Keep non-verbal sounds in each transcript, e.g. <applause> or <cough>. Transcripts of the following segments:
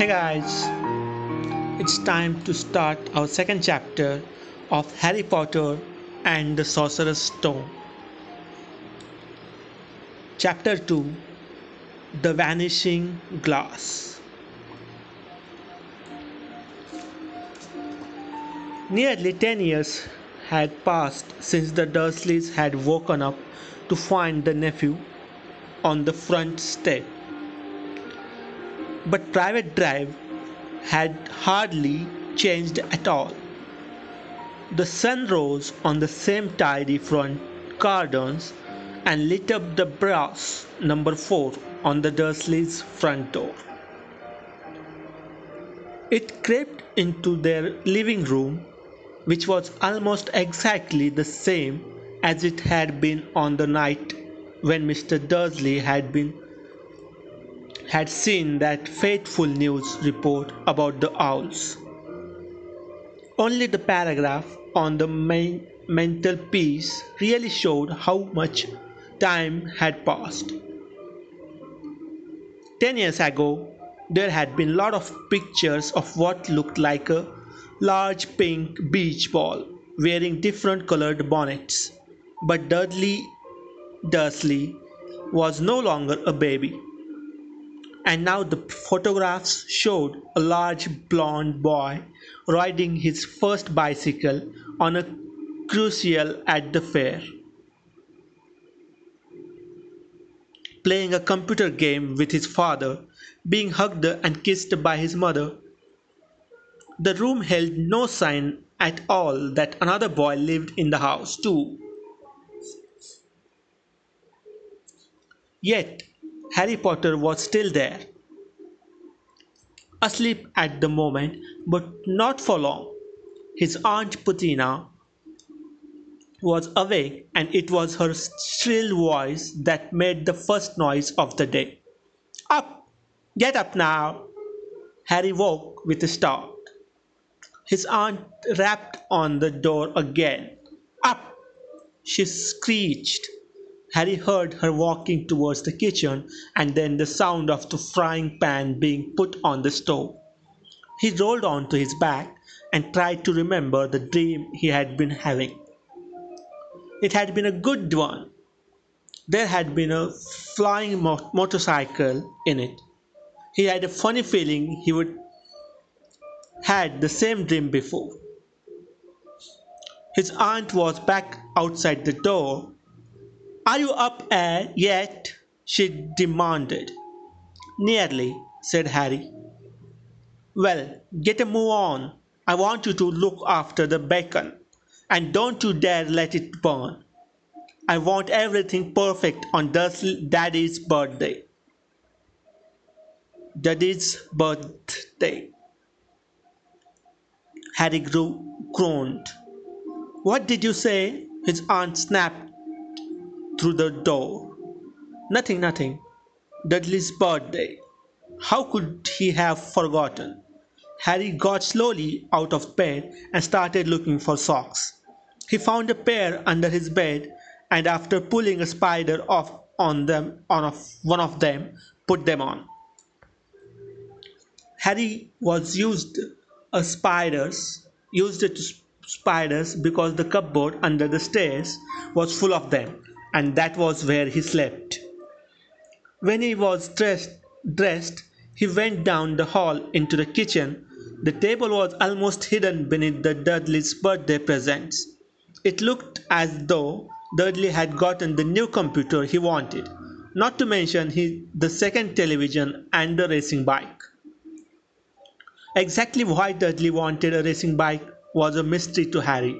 Hey guys, it's time to start our second chapter of Harry Potter and the Sorcerer's Stone. Chapter 2 The Vanishing Glass. Nearly ten years had passed since the Dursleys had woken up to find the nephew on the front step. But Privet Drive had hardly changed at all. The sun rose on the same tidy front gardens and lit up the brass number 4 on the Dursleys' front door. It crept into their living room, which was almost exactly the same as it had been on the night when Mr. Dursley had been had seen that fateful news report about the owls. Only the paragraph on the main mantelpiece really showed how much time had passed. Ten years ago, there had been a lot of pictures of what looked like a large pink beach ball wearing different colored bonnets. But Dudley Dursley was no longer a baby and now the photographs showed a large blond boy riding his first bicycle on a crucial at the fair. Playing a computer game with his father, being hugged and kissed by his mother. The room held no sign at all that another boy lived in the house, too. Yet Harry Potter was still there. Asleep at the moment, but not for long. His Aunt Petunia was awake, and it was her shrill voice that made the first noise of the day. Up! Get up now! Harry woke with a start. His aunt rapped on the door again. Up! she screeched. Harry heard her walking towards the kitchen and then the sound of the frying pan being put on the stove. He rolled onto his back and tried to remember the dream he had been having. It had been a good one. There had been a flying mo- motorcycle in it. He had a funny feeling he would had the same dream before. His aunt was back outside the door are you up uh, yet? she demanded. Nearly, said Harry. Well, get a move on. I want you to look after the bacon, and don't you dare let it burn. I want everything perfect on Daddy's birthday. Daddy's birthday. Harry grew, groaned. What did you say? His aunt snapped through the door. Nothing, nothing. Dudley's birthday. How could he have forgotten? Harry got slowly out of bed and started looking for socks. He found a pair under his bed and after pulling a spider off on them on one of them put them on. Harry was used a spiders used it to spiders because the cupboard under the stairs was full of them and that was where he slept. When he was dressed, dressed, he went down the hall into the kitchen. The table was almost hidden beneath the Dudley's birthday presents. It looked as though Dudley had gotten the new computer he wanted, not to mention he, the second television and the racing bike. Exactly why Dudley wanted a racing bike was a mystery to Harry,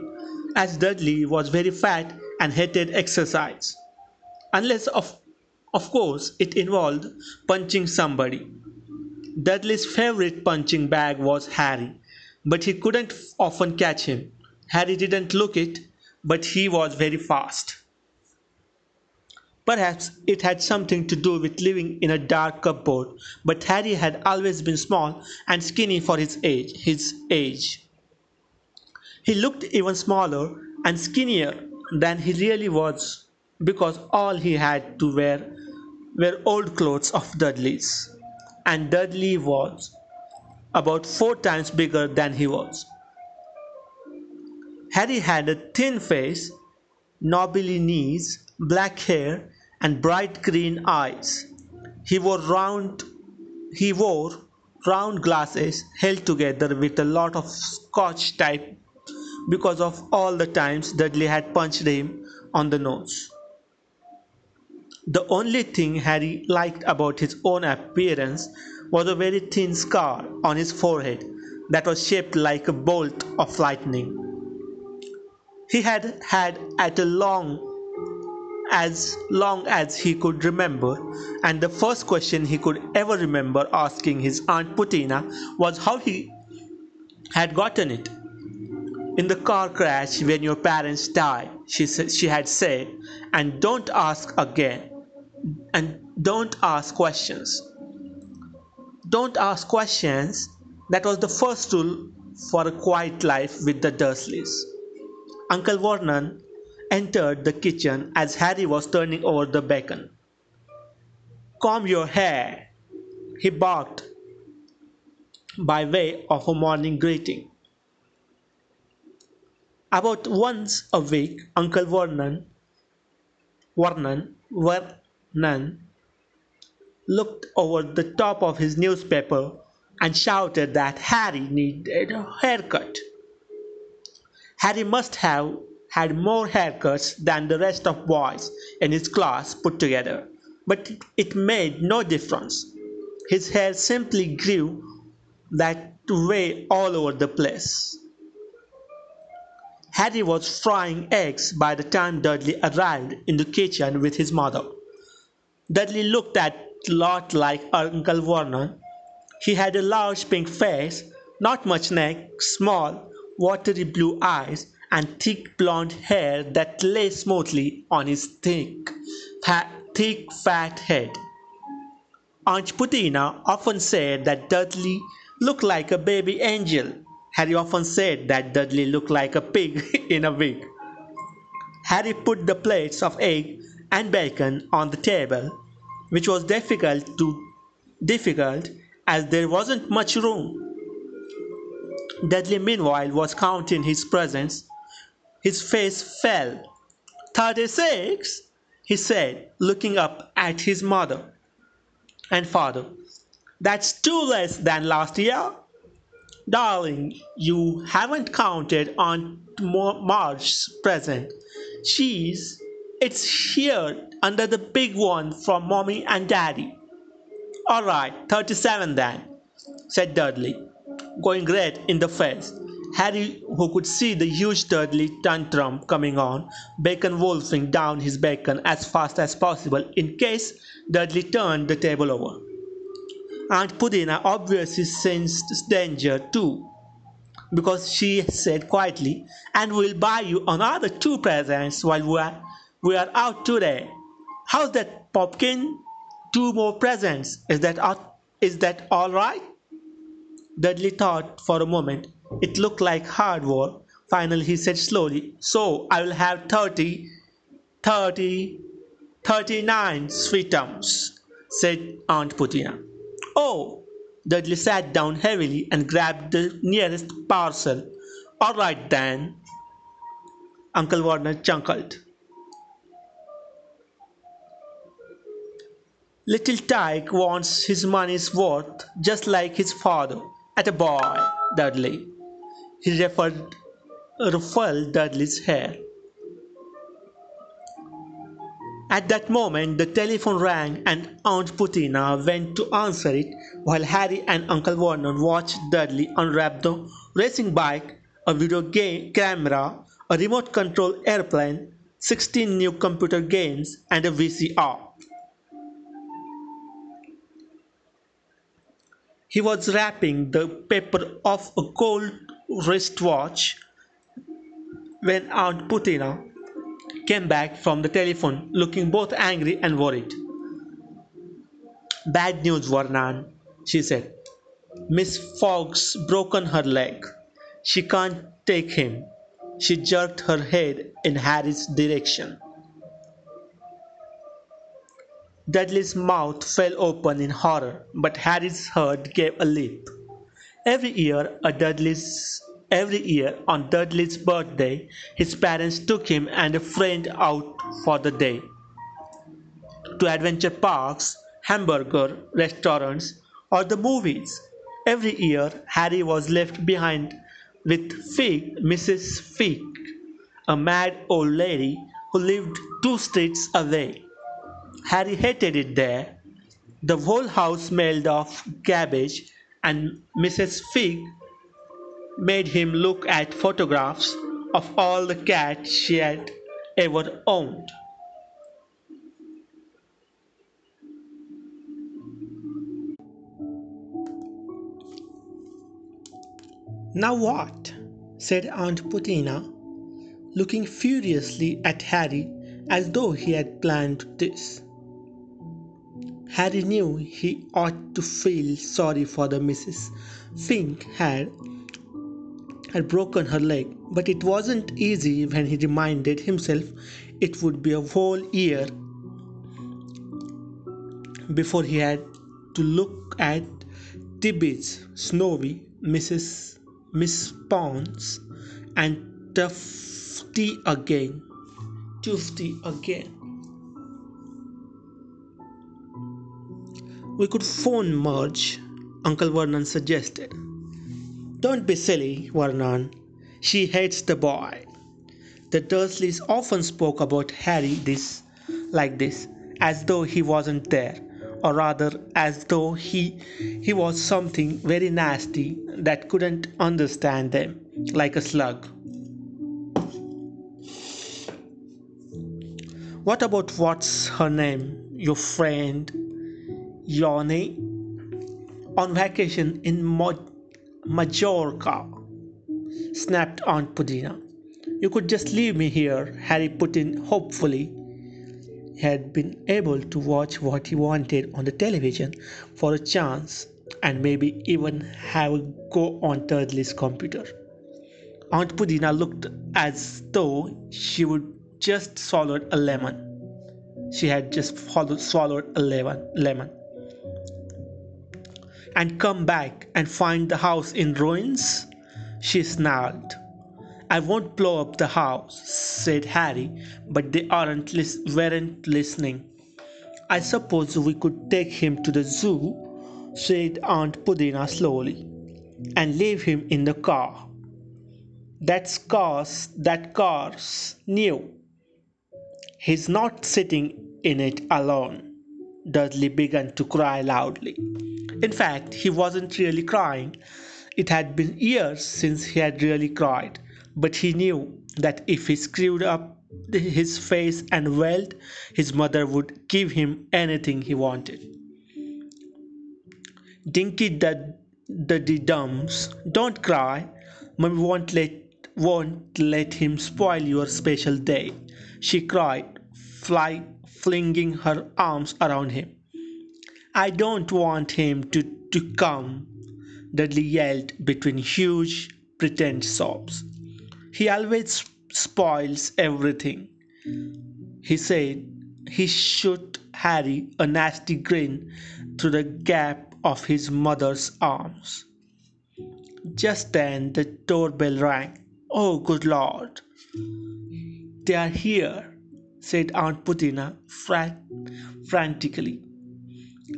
as Dudley was very fat and hated exercise. Unless, of, of course, it involved punching somebody. Dudley's favorite punching bag was Harry, but he couldn't often catch him. Harry didn't look it, but he was very fast. Perhaps it had something to do with living in a dark cupboard, but Harry had always been small and skinny for his age. His age. He looked even smaller and skinnier than he really was because all he had to wear were old clothes of Dudley's, and Dudley was about four times bigger than he was. Harry had a thin face, knobbly knees, black hair, and bright green eyes. He wore round he wore round glasses held together with a lot of scotch tape because of all the times Dudley had punched him on the nose. The only thing Harry liked about his own appearance was a very thin scar on his forehead that was shaped like a bolt of lightning. He had had at a long as long as he could remember, and the first question he could ever remember asking his Aunt Petunia was how he had gotten it. In the car crash when your parents died, she, she had said, and don't ask again, and don't ask questions. Don't ask questions. That was the first rule for a quiet life with the Dursleys. Uncle Vernon entered the kitchen as Harry was turning over the bacon. Comb your hair, he barked by way of a morning greeting. About once a week, Uncle Vernon, Vernon, Vernon looked over the top of his newspaper and shouted that Harry needed a haircut. Harry must have had more haircuts than the rest of boys in his class put together, but it made no difference. His hair simply grew that way all over the place. Harry was frying eggs by the time Dudley arrived in the kitchen with his mother. Dudley looked a lot like Uncle Vernon. He had a large pink face, not much neck, small, watery blue eyes, and thick blonde hair that lay smoothly on his thick, fat, thick, fat head. Aunt Petunia often said that Dudley looked like a baby angel. Harry often said that Dudley looked like a pig <laughs> in a wig. Harry put the plates of egg and bacon on the table, which was difficult to difficult as there wasn't much room. Dudley meanwhile was counting his presents his face fell. "Thirty-six," he said, looking up at his mother and father. "That's two less than last year." "Darling, you haven't counted Aunt Marge's present. She's it's here under the big one from Mommy and Daddy." "All right, thirty-seven then," said Dudley, going red in the face. Harry, who could see the huge Dudley tantrum coming on, bacon wolfing down his bacon as fast as possible in case Dudley turned the table over. Aunt Petunia obviously sensed danger too, because she said quietly, "And we'll buy you another two presents while we are, we are out today. How's that, Popkin? Two more presents. Is that, is that all right?" Dudley thought for a moment. It looked like hard work. Finally he said slowly, "So I will have thirty, thirty, thirty-nine sweetums," said Aunt Petunia. "Oh!" Dudley sat down heavily and grabbed the nearest parcel. "All right then." Uncle Vernon chuckled. Little Tige wants his money's worth just like his father. At a boy, Dudley. He ruffled, ruffled Dudley's hair. At that moment the telephone rang and Aunt Petunia went to answer it while Harry and Uncle Vernon watched Dudley unwrap the racing bike, a video game camera, a remote control airplane, 16 new computer games, and a VCR. He was wrapping the paper of a gold wristwatch when Aunt Petunia came back from the telephone looking both angry and worried. Bad news, Vernon, she said. Miss Fogg's broken her leg. She can't take him. She jerked her head in Harry's direction. Dudley's mouth fell open in horror, but Harry's heart gave a leap. Every year, a Dudley's every year on Dudley's birthday, his parents took him and a friend out for the day to adventure parks, hamburger restaurants, or the movies. Every year, Harry was left behind with Figg, Mrs. Figg, a mad old lady who lived two streets away. Harry hated it there. The whole house smelled of cabbage, and Mrs. Figg made him look at photographs of all the cats she had ever owned. Now what? said Aunt Petunia, looking furiously at Harry as though he had planned this. Harry knew he ought to feel sorry for the Mrs. Figg had had broken her leg, but it wasn't easy when he reminded himself it would be a whole year before he had to look at Tibbles snowy Mrs. Miss Pons and Tufty again. Tufty again. We could phone Marge, Uncle Vernon suggested. Don't be silly, Vernon. She hates the boy. The Dursleys often spoke about Harry this like this, as though he wasn't there, or rather as though he he was something very nasty that couldn't understand them, like a slug. What about what's her name? Your friend Yvonne? On vacation in Mo- Majorca, snapped Aunt Petunia. You could just leave me here, Harry put in hopefully. He had been able to watch what he wanted on the television for a chance and maybe even have a go on Dudley's computer. Aunt Petunia looked as though she would just swallowed a lemon. She had just swallowed a lemon. lemon. And come back and find the house in ruins? She snarled. I won't blow up the house, said Harry, but they aren't lis- weren't listening. I suppose we could take him to the zoo, said Aunt Petunia slowly, and leave him in the car. That's car's that car's new. He's not sitting in it alone. Dudley began to cry loudly. In fact, he wasn't really crying. It had been years since he had really cried, but he knew that if he screwed up his face and wailed, his mother would give him anything he wanted. Dinky the the dums, don't cry. Mummy won't let won't let him spoil your special day, she cried, fly, flinging her arms around him. I don't want him to, to come, Dudley yelled between huge pretend sobs. He always spoils everything. He said he shot Harry a nasty grin through the gap of his mother's arms. Just then the doorbell rang. Oh, good Lord! They are here, said Aunt Petunia frantically.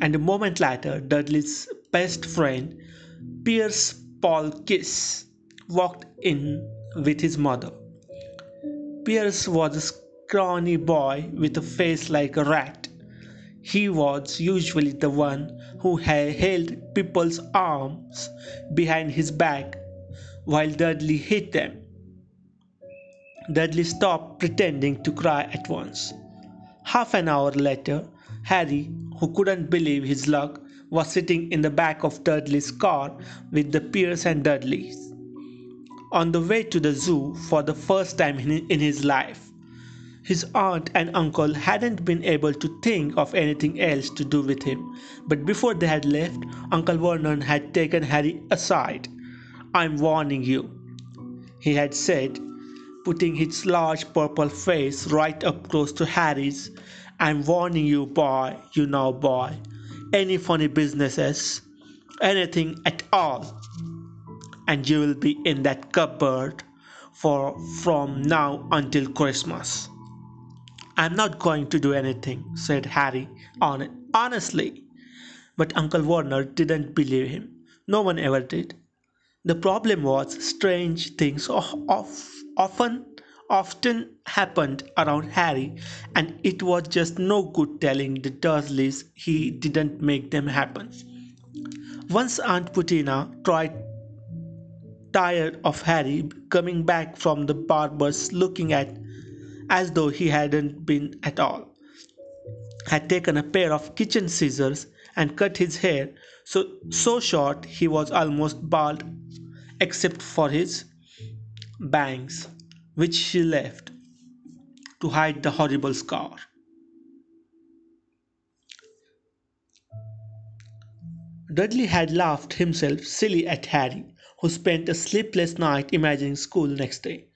And a moment later, Dudley's best friend, Pierce Paul Kiss, walked in with his mother. Piers was a scrawny boy with a face like a rat. He was usually the one who held people's arms behind his back while Dudley hit them. Dudley stopped pretending to cry at once. Half an hour later, Harry, who couldn't believe his luck, was sitting in the back of Dudley's car with the Piers and Dudleys. On the way to the zoo for the first time in his life, his aunt and uncle hadn't been able to think of anything else to do with him, but before they had left, Uncle Vernon had taken Harry aside. I'm warning you, he had said, putting his large purple face right up close to Harry's. I'm warning you, boy, you know, boy. Any funny businesses, anything at all, and you will be in that cupboard for from now until Christmas. I'm not going to do anything, said Harry on honestly. But Uncle Vernon didn't believe him. No one ever did. The problem was strange things often often happened around Harry, and it was just no good telling the Dursleys he didn't make them happen. Once Aunt Petunia tried tired of Harry coming back from the barber's looking at as though he hadn't been at all. Had taken a pair of kitchen scissors and cut his hair so so short he was almost bald except for his bangs, which she left to hide the horrible scar. Dudley had laughed himself silly at Harry, who spent a sleepless night imagining school next day,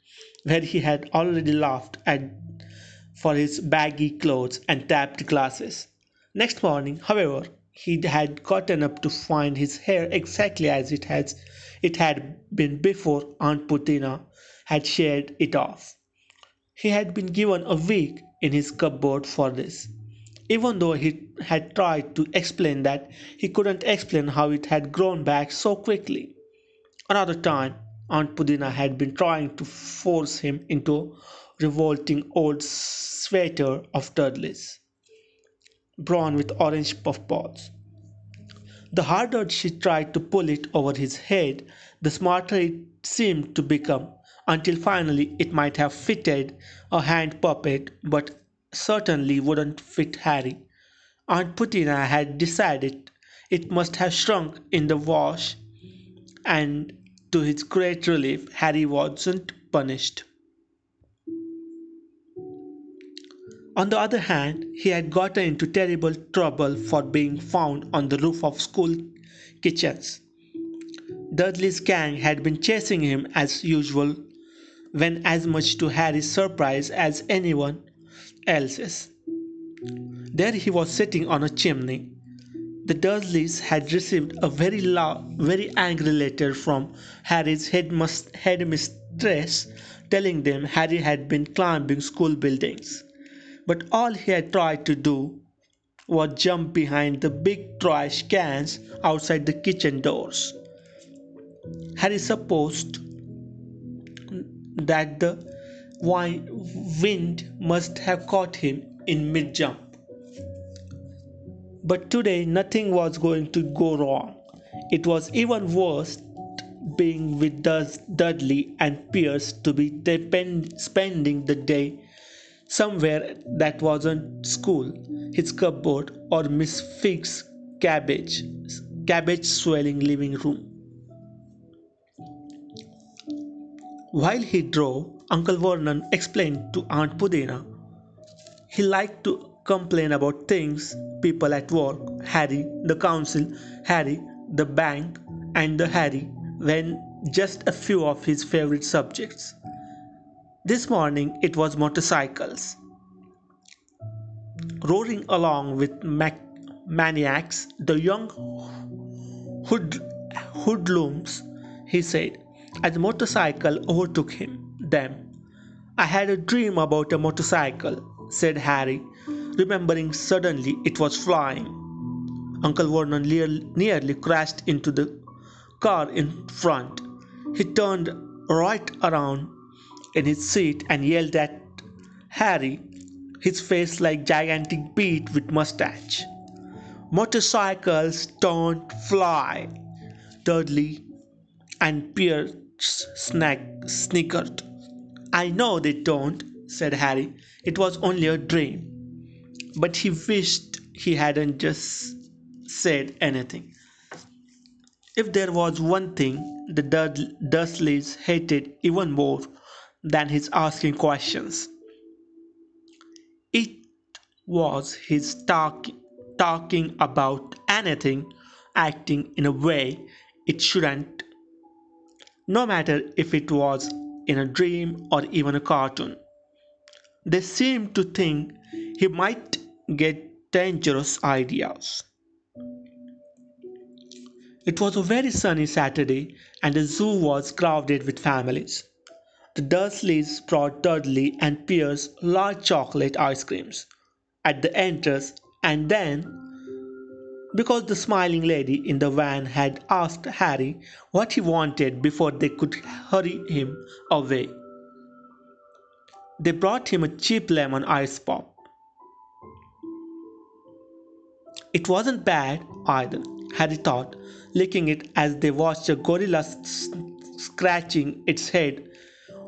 where he had already laughed at for his baggy clothes and tapped glasses. Next morning, however, he had gotten up to find his hair exactly as it had it had been before Aunt Petunia had shaved it off. He had been given a week in his cupboard for this, even though he had tried to explain that he couldn't explain how it had grown back so quickly. Another time, Aunt Petunia had been trying to force him into revolting old sweater of Dudley's, brown with orange puffballs. The harder she tried to pull it over his head, the smarter it seemed to become, until finally it might have fitted a hand puppet, but certainly wouldn't fit Harry. Aunt Petunia had decided it must have shrunk in the wash and to his great relief, Harry wasn't punished. On the other hand, he had gotten into terrible trouble for being found on the roof of school kitchens. Dudley's gang had been chasing him as usual, when as much to Harry's surprise as anyone else's. There he was sitting on a chimney, the Dursleys had received a very loud, very angry letter from Harry's headmistress telling them Harry had been climbing school buildings. But all he had tried to do was jump behind the big trash cans outside the kitchen doors. Harry supposed that the wind must have caught him in mid jump. But today nothing was going to go wrong. It was even worse being with Dudley and Piers to be spending the day somewhere that wasn't school, his cupboard, or Miss Figg's cabbage, cabbage swelling living room. While he drove, Uncle Vernon explained to Aunt Petunia he liked to complain about things people at work Harry, the council, Harry, the bank, and the Harry when just a few of his favorite subjects. This morning it was motorcycles. Roaring along with mac- maniacs, the young hood- hoodlums, he said, as the motorcycle overtook him. Them. I had a dream about a motorcycle, said Harry, remembering suddenly it was flying. Uncle Vernon nearly crashed into the car in front. He turned right around in his seat and yelled at Harry, his face like gigantic beet with mustache. Motorcycles don't fly. Dudley and Piers snack, snickered. I know they don't, said Harry. It was only a dream but he wished he hadn't just said anything. If there was one thing the Dursleys hated even more than his asking questions, it was his talk, talking about anything, acting in a way it shouldn't, no matter if it was in a dream or even a cartoon. They seemed to think he might get dangerous ideas. It was a very sunny Saturday, and the Zoo was crowded with families. The Dursleys brought Dudley and Piers large chocolate ice creams at the entrance, and then, because the smiling lady in the van had asked Harry what he wanted before they could hurry him away, they brought him a cheap lemon ice pop. It wasn't bad, either, Harry thought, licking it as they watched a gorilla scratching its head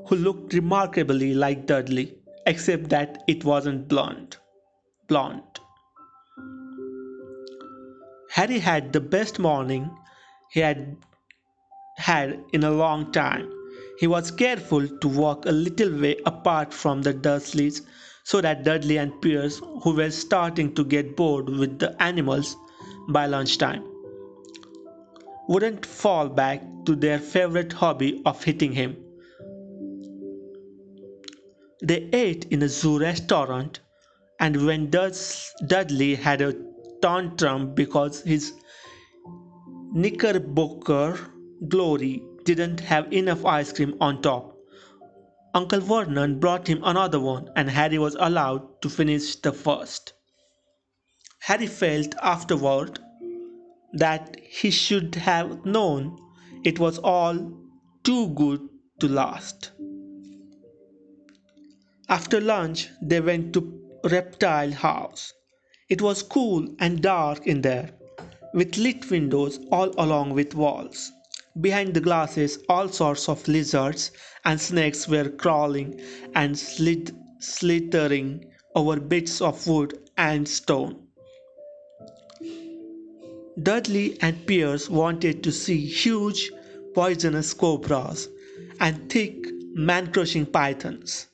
who looked remarkably like Dudley, except that it wasn't blonde. Blonde. Harry had the best morning he had had in a long time. He was careful to walk a little way apart from the Dursleys so that Dudley and Piers, who were starting to get bored with the animals by lunchtime, wouldn't fall back to their favorite hobby of hitting him. They ate in a zoo restaurant, and when Dudley had a tantrum because his Knickerbocker glory didn't have enough ice cream on top, Uncle Vernon brought him another one, and Harry was allowed to finish the first. Harry felt afterward that he should have known it was all too good to last. After lunch, they went to Reptile House. It was cool and dark in there, with lit windows all along with walls. Behind the glasses, all sorts of lizards and snakes were crawling and slid, slithering over bits of wood and stone. Dudley and Piers wanted to see huge, poisonous cobras and thick, man crushing pythons.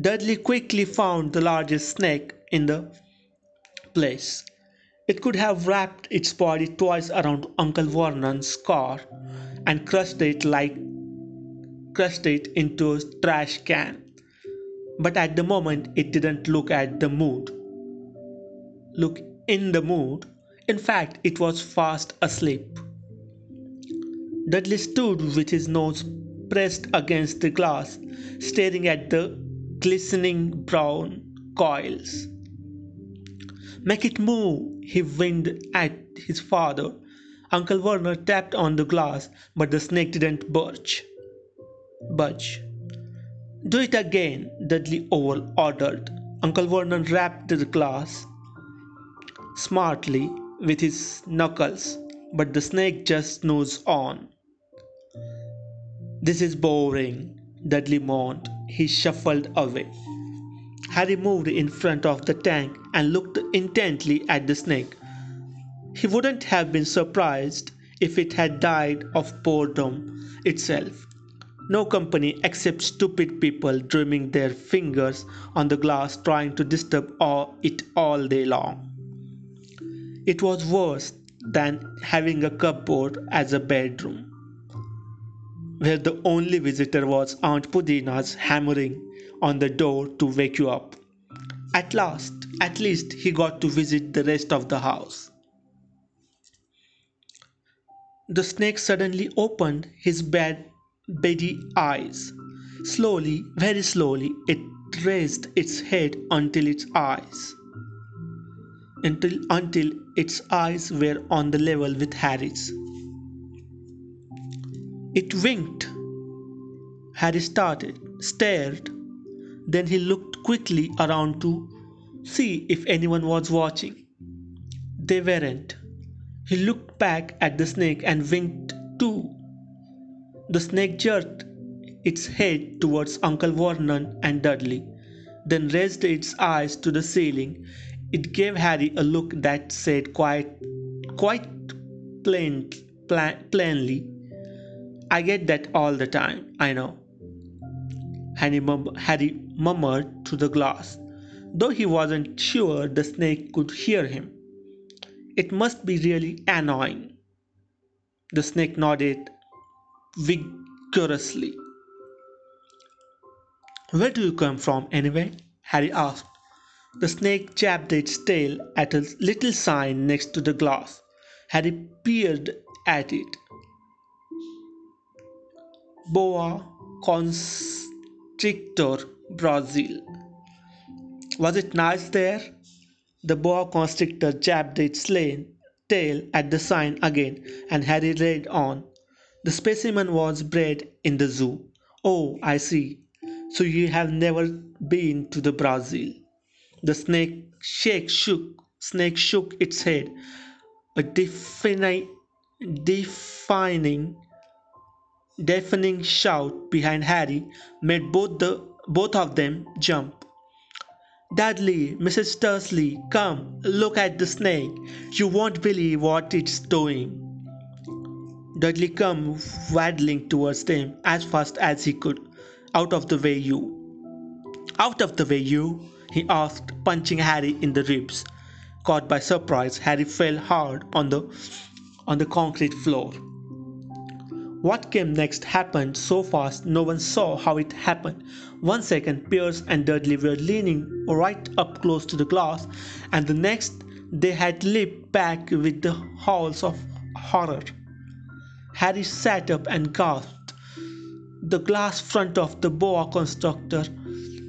Dudley quickly found the largest snake in the place. It could have wrapped its body twice around Uncle Vernon's car and crushed it like crushed it into a trash can. But at the moment it didn't look at the mood. Look in the mood. In fact, it was fast asleep. Dudley stood with his nose pressed against the glass, staring at the glistening brown coils. Make it move, he whined at his father. Uncle Werner tapped on the glass, but the snake didn't budge. Budge. Do it again, Dudley Owl ordered. Uncle Vernon rapped the glass smartly with his knuckles, but the snake just snoozed on. This is boring, Dudley moaned. He shuffled away. Harry moved in front of the tank and looked intently at the snake. He wouldn't have been surprised if it had died of boredom itself. No company except stupid people drumming their fingers on the glass trying to disturb it all day long. It was worse than having a cupboard as a bedroom, where the only visitor was Aunt Petunia's hammering on the door to wake you up. At last, at least he got to visit the rest of the house. The snake suddenly opened his bad, beady eyes. Slowly, very slowly, it raised its head until its eyes until until its eyes were on the level with Harry's. It winked. Harry started, stared, then he looked quickly around to see if anyone was watching. They weren't. He looked back at the snake and winked too. The snake jerked its head towards Uncle Vernon and Dudley, then raised its eyes to the ceiling. It gave Harry a look that said quite, quite plain, plainly, I get that all the time, I know. Harry, Harry murmured through the glass, though he wasn't sure the snake could hear him. It must be really annoying. The snake nodded vigorously. Where do you come from, anyway? Harry asked. The snake jabbed its tail at a little sign next to the glass. Harry peered at it. Boa constrictor, Brazil. Was it nice there? The boa constrictor jabbed its tail at the sign again, and Harry read on. The specimen was bred in the zoo. Oh, I see. So you have never been to the Brazil. The snake shake shook snake shook its head. A defining defining deafening shout behind Harry made both the both of them jump. Dudley, Mrs. Dursley, come, look at the snake. You won't believe what it's doing. Dudley came waddling towards them as fast as he could. Out of the way, you. Out of the way, you, he asked, punching Harry in the ribs. Caught by surprise, Harry fell hard on the on the concrete floor. What came next happened so fast no one saw how it happened. One second Piers and Dudley were leaning right up close to the glass, and the next they had leaped back with the howls of horror. Harry sat up and gasped. The glass front of the boa constrictor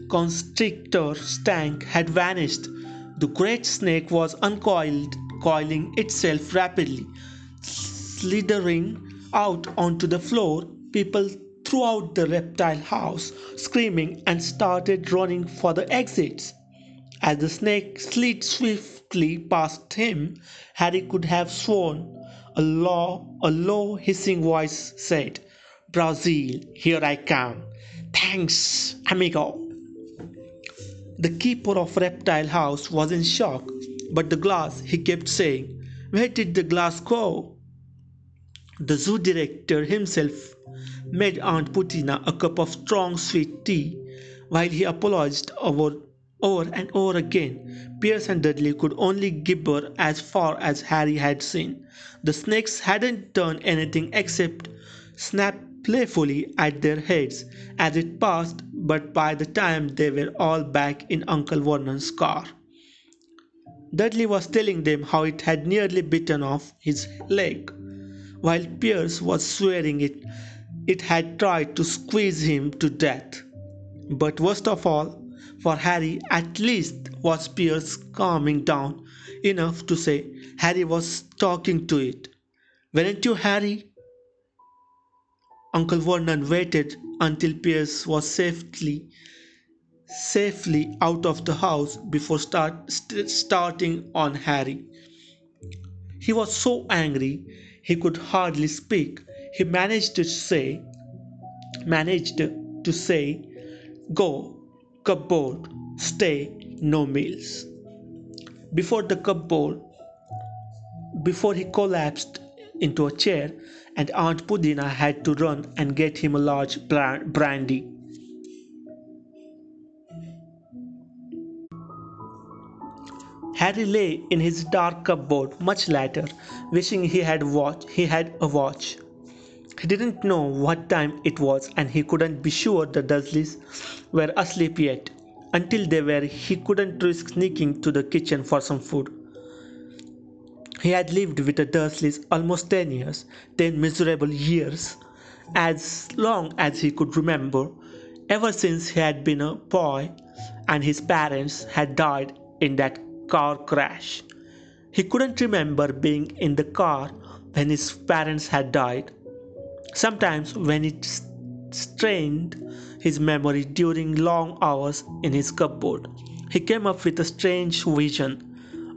constrictor tank had vanished. The great snake was uncoiled, coiling itself rapidly, slithering out onto the floor, people throughout the reptile house screaming and started running for the exits. As the snake slid swiftly past him, Harry could have sworn a low, a low hissing voice said, Brazil, here I come. Thanks, amigo. The keeper of Reptile House was in shock, but the glass, he kept saying, Where did the glass go? The zoo director himself made Aunt Petunia a cup of strong sweet tea while he apologized over, over and over again. Piers and Dudley could only gibber as far as Harry had seen. The snakes hadn't done anything except snap playfully at their heads as it passed, but by the time they were all back in Uncle Vernon's car. Dudley was telling them how it had nearly bitten off his leg while Piers was swearing it, it had tried to squeeze him to death. But worst of all, for Harry at least was Piers calming down enough to say Harry was talking to it. Weren't you, Harry? Uncle Vernon waited until Piers was safely safely out of the house before start, st- starting on Harry. He was so angry he could hardly speak. He managed to say, managed to say, Go, cupboard, stay, no meals. Before the cupboard, before he collapsed into a chair, and Aunt Petunia had to run and get him a large brandy. Harry lay in his dark cupboard much later, wishing he had watch he had a watch. He didn't know what time it was and he couldn't be sure the Dursleys were asleep yet. Until they were, he couldn't risk sneaking to the kitchen for some food. He had lived with the Dursleys almost ten years, ten miserable years, as long as he could remember, ever since he had been a boy and his parents had died in that car crash. He couldn't remember being in the car when his parents had died. Sometimes, when it strained his memory during long hours in his cupboard, he came up with a strange vision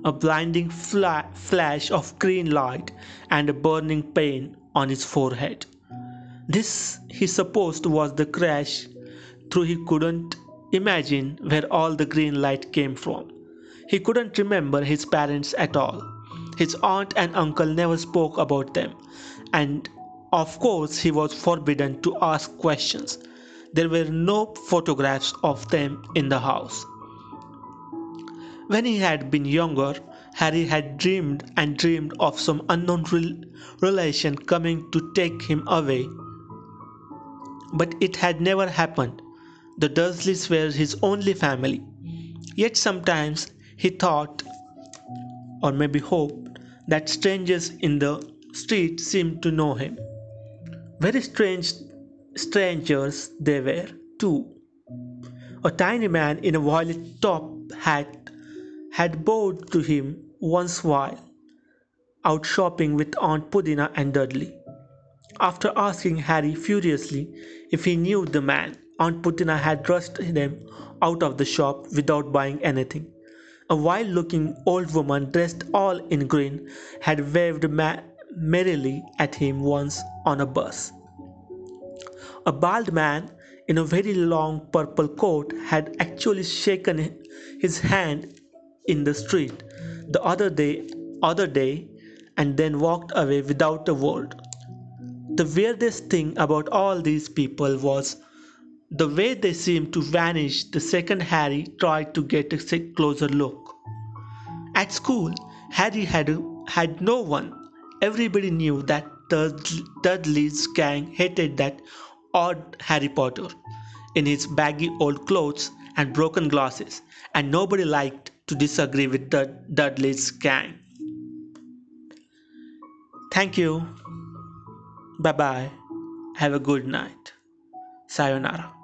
a blinding fla- flash of green light and a burning pain on his forehead. This, he supposed, was the crash, though he couldn't imagine where all the green light came from. He couldn't remember his parents at all. His aunt and uncle never spoke about them, and of course, he was forbidden to ask questions. There were no photographs of them in the house. When he had been younger, Harry had dreamed and dreamed of some unknown relation coming to take him away. But it had never happened. The Dursleys were his only family. Yet sometimes he thought, or maybe hoped, that strangers in the street seemed to know him. Very strange strangers they were, too. A tiny man in a violet top hat had bowed to him once while out shopping with Aunt Petunia and Dudley. After asking Harry furiously if he knew the man, Aunt Petunia had rushed them out of the shop without buying anything. A wild looking old woman dressed all in green had waved ma- merrily at him once on a bus. A bald man in a very long purple coat had actually shaken his hand in the street the other day other day and then walked away without a word. The weirdest thing about all these people was the way they seemed to vanish the second Harry tried to get a closer look. At school, Harry had, had no one. Everybody knew that Dudley's gang hated that odd Harry Potter in his baggy old clothes and broken glasses, and nobody liked to disagree with Dudley's gang. Thank you. Bye bye. Have a good night. Sayonara.